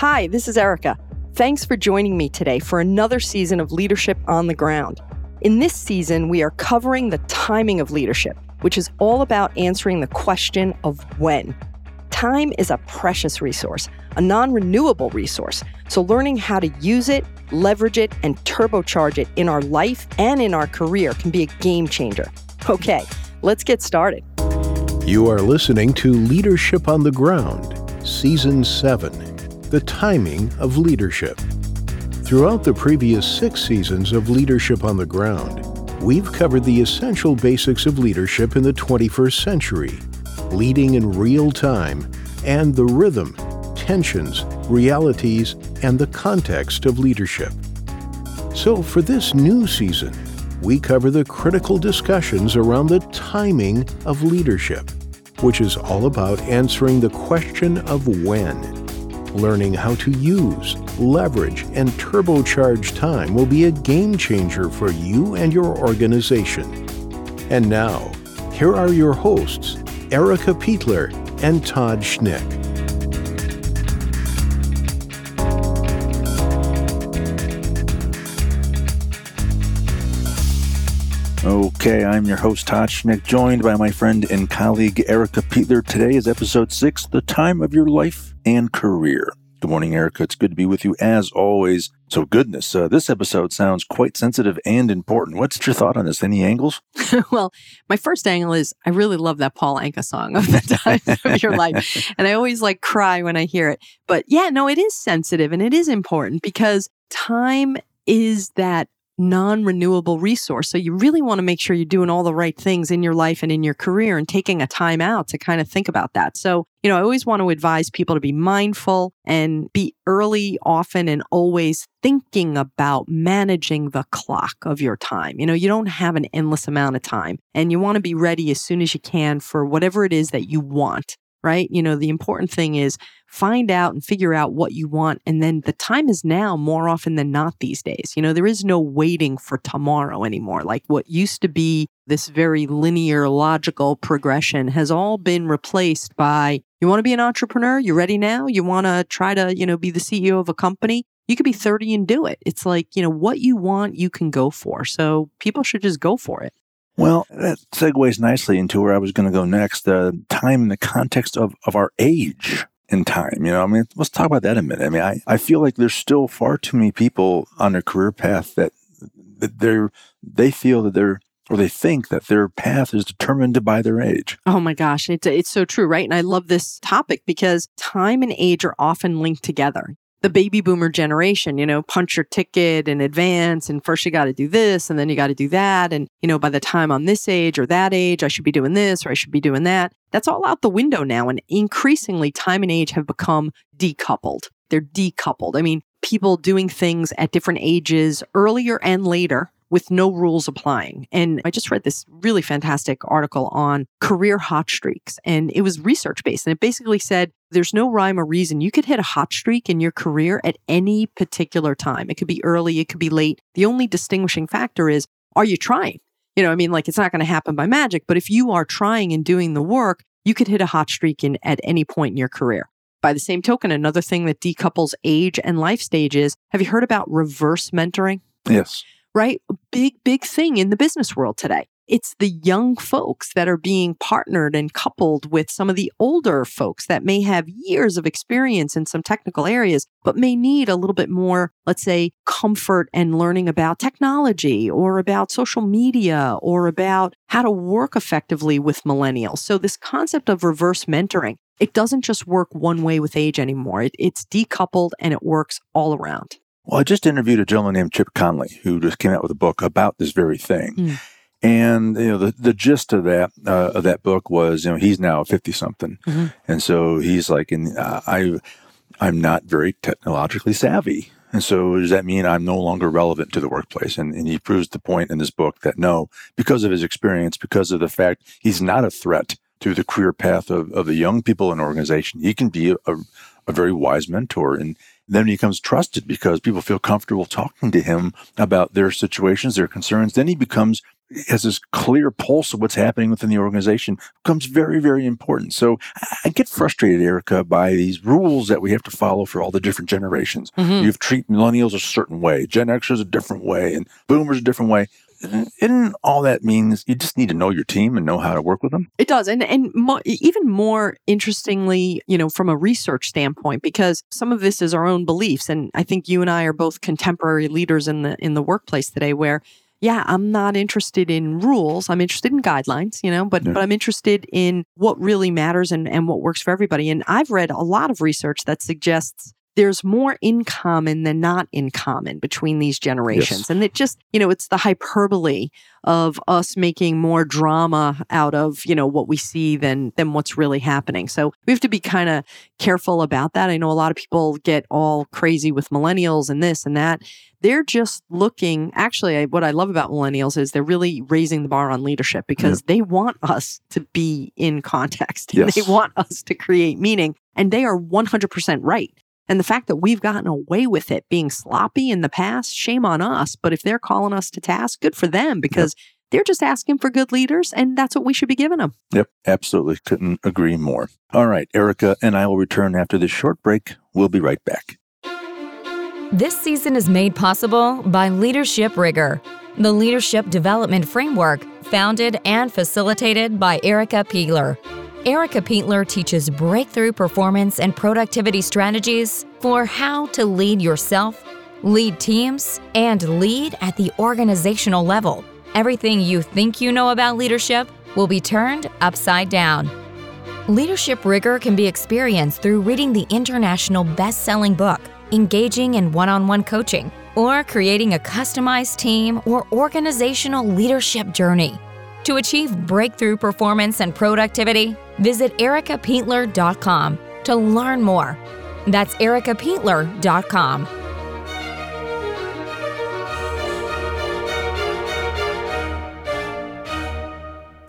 Hi, this is Erica. Thanks for joining me today for another season of Leadership on the Ground. In this season, we are covering the timing of leadership, which is all about answering the question of when. Time is a precious resource, a non renewable resource. So, learning how to use it, leverage it, and turbocharge it in our life and in our career can be a game changer. Okay, let's get started. You are listening to Leadership on the Ground, Season 7 The Timing of Leadership. Throughout the previous six seasons of Leadership on the Ground, we've covered the essential basics of leadership in the 21st century leading in real time, and the rhythm, tensions, realities, and the context of leadership. So, for this new season, we cover the critical discussions around the timing of leadership, which is all about answering the question of when. Learning how to use, leverage, and turbocharge time will be a game changer for you and your organization. And now, here are your hosts, Erica Peitler and Todd Schnick. I'm your host, Todd Schnick, joined by my friend and colleague, Erica Peitler. Today is episode six The Time of Your Life and Career. Good morning, Erica. It's good to be with you as always. So, goodness, uh, this episode sounds quite sensitive and important. What's your thought on this? Any angles? well, my first angle is I really love that Paul Anka song of the time of your life. And I always like cry when I hear it. But yeah, no, it is sensitive and it is important because time is that non renewable resource. So you really want to make sure you're doing all the right things in your life and in your career and taking a time out to kind of think about that. So, you know, I always want to advise people to be mindful and be early, often, and always thinking about managing the clock of your time. You know, you don't have an endless amount of time and you want to be ready as soon as you can for whatever it is that you want right? You know, the important thing is find out and figure out what you want. And then the time is now more often than not these days. You know, there is no waiting for tomorrow anymore. Like what used to be this very linear, logical progression has all been replaced by you want to be an entrepreneur? you're ready now? You want to try to, you know, be the CEO of a company? You could be 30 and do it. It's like, you know, what you want, you can go for. So people should just go for it. Well, that segues nicely into where I was going to go next. The time in the context of, of our age in time. You know, I mean, let's talk about that a minute. I mean, I, I feel like there's still far too many people on their career path that, that they're, they feel that they're, or they think that their path is determined by their age. Oh my gosh, it's it's so true, right? And I love this topic because time and age are often linked together the baby boomer generation, you know, punch your ticket in advance. And first you got to do this and then you got to do that. And, you know, by the time I'm this age or that age, I should be doing this or I should be doing that. That's all out the window now. And increasingly, time and age have become decoupled. They're decoupled. I mean, people doing things at different ages, earlier and later, with no rules applying. And I just read this really fantastic article on career hot streaks, and it was research based. And it basically said there's no rhyme or reason. You could hit a hot streak in your career at any particular time. It could be early, it could be late. The only distinguishing factor is are you trying? You know, I mean, like it's not going to happen by magic, but if you are trying and doing the work, you could hit a hot streak in at any point in your career. By the same token, another thing that decouples age and life stages, have you heard about reverse mentoring? Yes right? Big, big thing in the business world today. It's the young folks that are being partnered and coupled with some of the older folks that may have years of experience in some technical areas, but may need a little bit more, let's say, comfort and learning about technology or about social media or about how to work effectively with millennials. So, this concept of reverse mentoring, it doesn't just work one way with age anymore. It, it's decoupled and it works all around. Well, I just interviewed a gentleman named Chip Conley who just came out with a book about this very thing. Mm. And you know the, the gist of that uh, of that book was you know he's now fifty something, mm-hmm. and so he's like, and uh, I I'm not very technologically savvy, and so does that mean I'm no longer relevant to the workplace? And, and he proves the point in this book that no, because of his experience, because of the fact he's not a threat to the career path of, of the young people in an organization, he can be a, a very wise mentor. And then he becomes trusted because people feel comfortable talking to him about their situations, their concerns. Then he becomes has this clear pulse of what's happening within the organization becomes very, very important. So I get frustrated, Erica, by these rules that we have to follow for all the different generations. Mm-hmm. You treat millennials a certain way, Gen Xers a different way, and boomers a different way isn't all that means you just need to know your team and know how to work with them? It does. And and mo- even more interestingly you know from a research standpoint because some of this is our own beliefs. And i think you and i are both contemporary leaders in the in the workplace today where yeah i'm not interested in rules. I'm interested in guidelines you know but yeah. but i'm interested in what really matters and and what works for everybody. And i've read a lot of research that suggests there's more in common than not in common between these generations. Yes. And it just, you know, it's the hyperbole of us making more drama out of, you know, what we see than than what's really happening. So we have to be kind of careful about that. I know a lot of people get all crazy with millennials and this and that. They're just looking, actually, what I love about millennials is they're really raising the bar on leadership because they want us to be in context. Yes. They want us to create meaning. And they are 100% right. And the fact that we've gotten away with it being sloppy in the past, shame on us. But if they're calling us to task, good for them because yep. they're just asking for good leaders and that's what we should be giving them. Yep, absolutely. Couldn't agree more. All right, Erica and I will return after this short break. We'll be right back. This season is made possible by Leadership Rigor, the leadership development framework founded and facilitated by Erica Peitler. Erica Peitler teaches breakthrough performance and productivity strategies for how to lead yourself, lead teams, and lead at the organizational level. Everything you think you know about leadership will be turned upside down. Leadership rigor can be experienced through reading the international best selling book, engaging in one on one coaching, or creating a customized team or organizational leadership journey. To achieve breakthrough performance and productivity, visit ericapeitler.com to learn more. That's ericapeitler.com.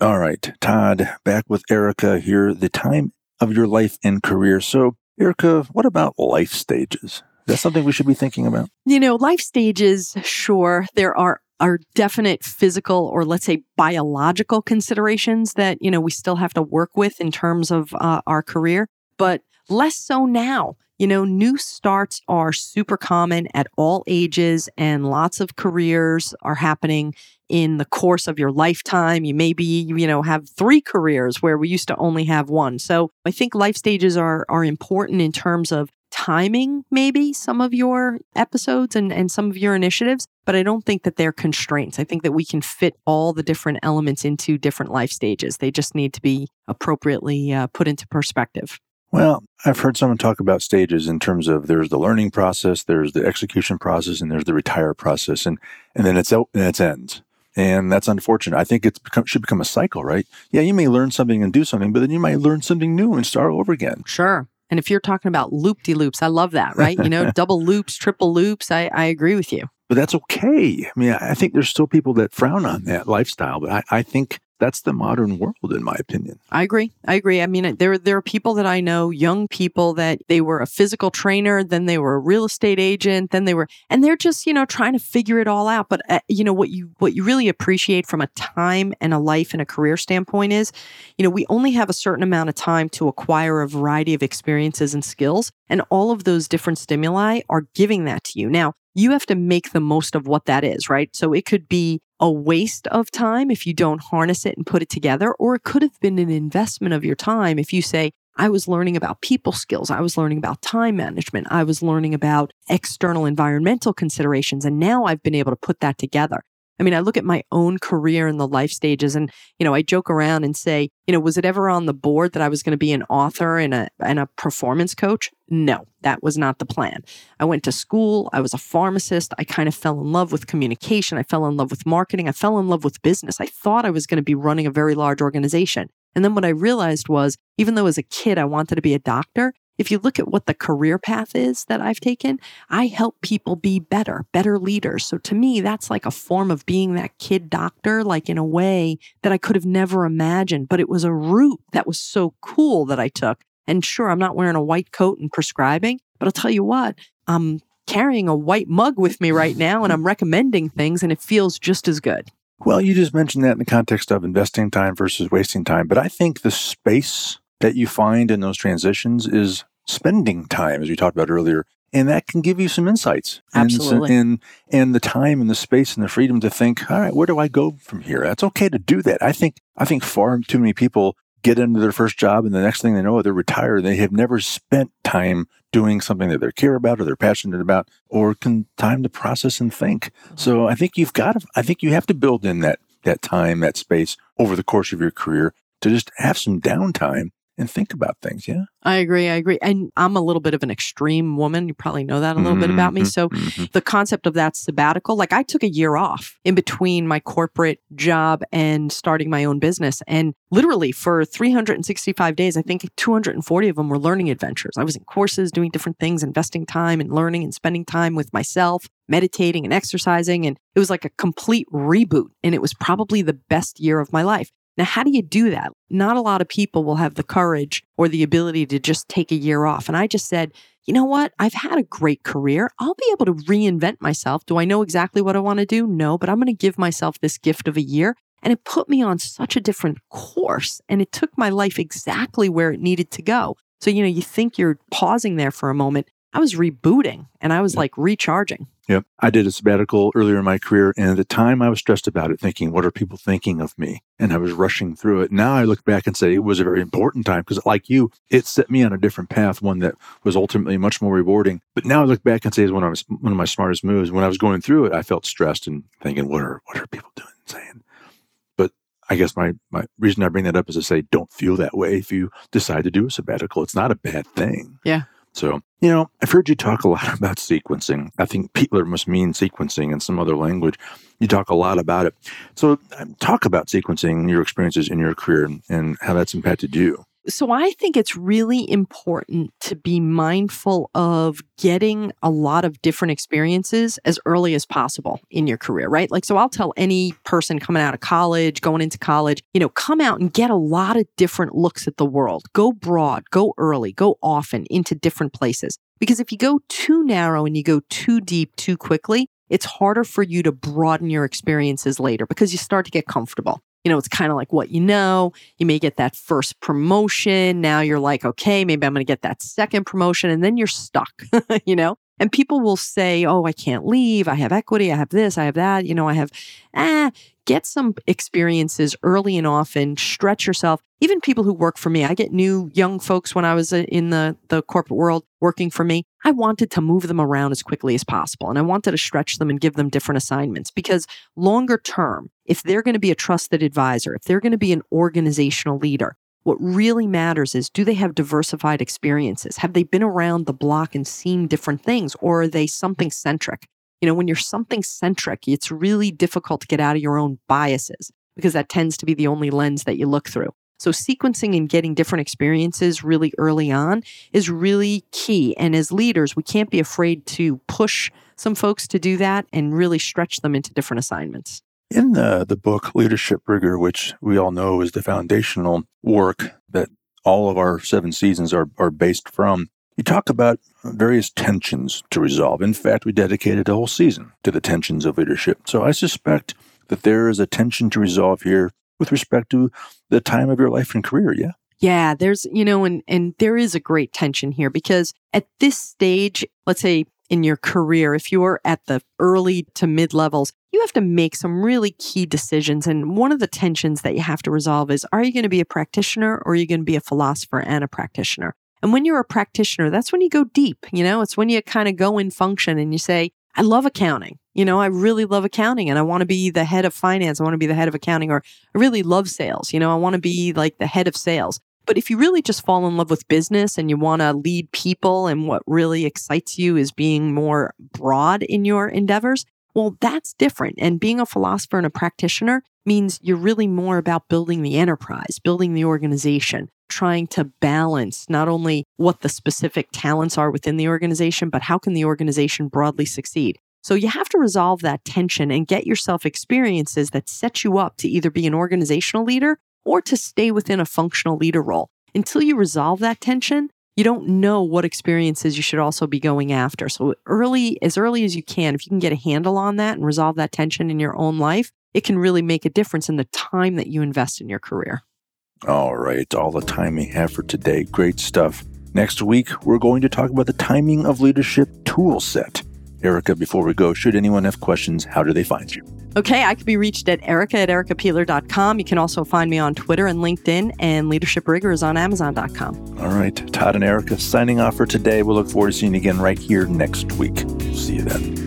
All right, Todd, back with Erica here. The time of your life and career. So, Erica, what about life stages? Is that something we should be thinking about? You know, life stages, sure. There are are definite physical or let's say biological considerations that you know we still have to work with in terms of uh, our career but less so now. You know new starts are super common at all ages and lots of careers are happening in the course of your lifetime. You maybe you know have three careers where we used to only have one. So i think life stages are are important in terms of timing maybe some of your episodes and, and some of your initiatives, but I don't think that they're constraints. I think that we can fit all the different elements into different life stages. They just need to be appropriately uh, put into perspective. Well, I've heard someone talk about stages in terms of there's the learning process, there's the execution process, and there's the retire process, and and then it's out and it's ends. And that's unfortunate. I think it should become a cycle, right? Yeah, you may learn something and do something, but then you might learn something new and start over again. Sure. And if you're talking about loop de loops, I love that, right? You know, double loops, triple loops. I, I agree with you. But that's okay. I mean, I think there's still people that frown on that lifestyle, but I, I think that's the modern world, in my opinion. I agree. I agree. I mean, there there are people that I know, young people that they were a physical trainer, then they were a real estate agent, then they were, and they're just you know trying to figure it all out. But uh, you know what you what you really appreciate from a time and a life and a career standpoint is, you know, we only have a certain amount of time to acquire a variety of experiences and skills, and all of those different stimuli are giving that to you. Now, you have to make the most of what that is, right? So it could be a waste of time if you don't harness it and put it together, or it could have been an investment of your time if you say, I was learning about people skills. I was learning about time management. I was learning about external environmental considerations. And now I've been able to put that together. I mean, I look at my own career and the life stages and, you know, I joke around and say, you know, was it ever on the board that I was going to be an author and a, and a performance coach? No, that was not the plan. I went to school. I was a pharmacist. I kind of fell in love with communication. I fell in love with marketing. I fell in love with business. I thought I was going to be running a very large organization. And then what I realized was, even though as a kid I wanted to be a doctor, if you look at what the career path is that I've taken, I help people be better, better leaders. So to me, that's like a form of being that kid doctor, like in a way that I could have never imagined. But it was a route that was so cool that I took. And sure, I'm not wearing a white coat and prescribing, but I'll tell you what, I'm carrying a white mug with me right now and I'm recommending things and it feels just as good. Well, you just mentioned that in the context of investing time versus wasting time. But I think the space that you find in those transitions is spending time, as we talked about earlier. And that can give you some insights. Absolutely. And, and, and the time and the space and the freedom to think, all right, where do I go from here? That's okay to do that. I think, I think far too many people get into their first job and the next thing they know, they're retired. They have never spent time doing something that they care about or they're passionate about or can time to process and think. Mm-hmm. So I think you've got to, I think you have to build in that, that time, that space over the course of your career to just have some downtime and think about things. Yeah. I agree. I agree. And I'm a little bit of an extreme woman. You probably know that a little mm-hmm, bit about me. So mm-hmm. the concept of that sabbatical, like I took a year off in between my corporate job and starting my own business. And literally for 365 days, I think 240 of them were learning adventures. I was in courses, doing different things, investing time and learning and spending time with myself, meditating and exercising. And it was like a complete reboot. And it was probably the best year of my life. Now, how do you do that? Not a lot of people will have the courage or the ability to just take a year off. And I just said, you know what? I've had a great career. I'll be able to reinvent myself. Do I know exactly what I want to do? No, but I'm going to give myself this gift of a year. And it put me on such a different course. And it took my life exactly where it needed to go. So, you know, you think you're pausing there for a moment. I was rebooting and I was like recharging. Yep. I did a sabbatical earlier in my career. And at the time I was stressed about it, thinking, what are people thinking of me? And I was rushing through it. Now I look back and say it was a very important time because, like you, it set me on a different path, one that was ultimately much more rewarding. But now I look back and say it's one of, my, one of my smartest moves. When I was going through it, I felt stressed and thinking, what are, what are people doing and saying? But I guess my, my reason I bring that up is to say, don't feel that way if you decide to do a sabbatical. It's not a bad thing. Yeah. So, you know, I've heard you talk a lot about sequencing. I think Peitler must mean sequencing in some other language. You talk a lot about it. So, um, talk about sequencing, your experiences in your career, and how that's impacted you. So I think it's really important to be mindful of getting a lot of different experiences as early as possible in your career, right? Like, so I'll tell any person coming out of college, going into college, you know, come out and get a lot of different looks at the world. Go broad, go early, go often into different places. Because if you go too narrow and you go too deep too quickly, it's harder for you to broaden your experiences later because you start to get comfortable you know, it's kind of like what you know. You may get that first promotion. Now you're like, okay, maybe I'm going to get that second promotion. And then you're stuck, you know? And people will say, oh, I can't leave. I have equity. I have this. I have that. You know, I have, ah, get some experiences early and often, stretch yourself. Even people who work for me, I get new young folks when I was uh, in the, the corporate world working for me. I wanted to move them around as quickly as possible. And I wanted to stretch them and give them different assignments because longer term, if they're going to be a trusted advisor, if they're going to be an organizational leader, what really matters is do they have diversified experiences? Have they been around the block and seen different things, or are they something centric? You know, when you're something centric, it's really difficult to get out of your own biases because that tends to be the only lens that you look through. So, sequencing and getting different experiences really early on is really key. And as leaders, we can't be afraid to push some folks to do that and really stretch them into different assignments. In the, the book Leadership Rigor, which we all know is the foundational work that all of our seven seasons are, are based from, you talk about various tensions to resolve. In fact, we dedicated a whole season to the tensions of leadership. So I suspect that there is a tension to resolve here with respect to the time of your life and career. Yeah. Yeah, there's, you know, and and there is a great tension here because at this stage, let's say in your career, if you're at the early to mid levels, you have to make some really key decisions. And one of the tensions that you have to resolve is are you going to be a practitioner or are you going to be a philosopher and a practitioner? And when you're a practitioner, that's when you go deep. You know, it's when you kind of go in function and you say, I love accounting. You know, I really love accounting and I want to be the head of finance. I want to be the head of accounting, or I really love sales. You know, I want to be like the head of sales. But if you really just fall in love with business and you want to lead people and what really excites you is being more broad in your endeavors, well, that's different. And being a philosopher and a practitioner means you're really more about building the enterprise, building the organization, trying to balance not only what the specific talents are within the organization, but how can the organization broadly succeed. So you have to resolve that tension and get yourself experiences that set you up to either be an organizational leader or to stay within a functional leader role. Until you resolve that tension, you don't know what experiences you should also be going after. So early, as early as you can, if you can get a handle on that and resolve that tension in your own life, it can really make a difference in the time that you invest in your career. All right, all the time we have for today. Great stuff. Next week, we're going to talk about the timing of leadership tool set. Erica, before we go, should anyone have questions, how do they find you? Okay, I could be reached at erica at ericapeitler.com. You can also find me on Twitter and LinkedIn, and Leadership Rigor is on amazon.com. All right, Todd and Erica signing off for today. We'll look forward to seeing you again right here next week. See you then.